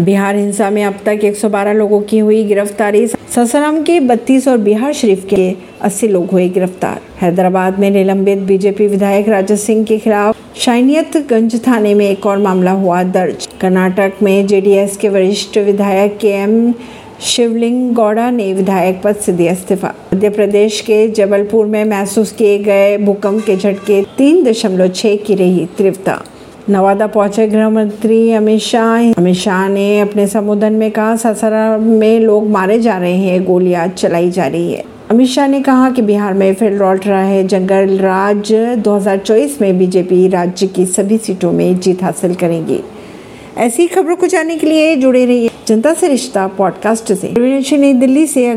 बिहार हिंसा में अब तक 112 लोगों की हुई गिरफ्तारी, ससाराम के 32 और बिहार शरीफ के 80 लोग हुए गिरफ़्तार। हैदराबाद में निलंबित बीजेपी विधायक राजा सिंह के खिलाफ शाइनियतगंज थाने में एक और मामला हुआ दर्ज। कर्नाटक में जेडीएस के वरिष्ठ विधायक के एम शिवलिंग गौड़ा ने विधायक पद से दिया इस्तीफा। मध्य प्रदेश के जबलपुर में महसूस किए गए भूकंप के झटके तीन दशमलव छह की रही तीव्रता। नवादा पहुँचे गृह मंत्री अमित शाह। अमित शाह ने अपने संबोधन में कहा ससरा में लोग मारे जा रहे हैं, गोलियाँ चलाई जा रही है। अमित शाह ने कहा कि बिहार में फिर लौट रहा है जंगल राज। 2024 में बीजेपी राज्य की सभी सीटों में जीत हासिल करेंगी। ऐसी खबरों को जानने के लिए जुड़े रहिए जनता से रिश्ता पॉडकास्ट से। नई दिल्ली से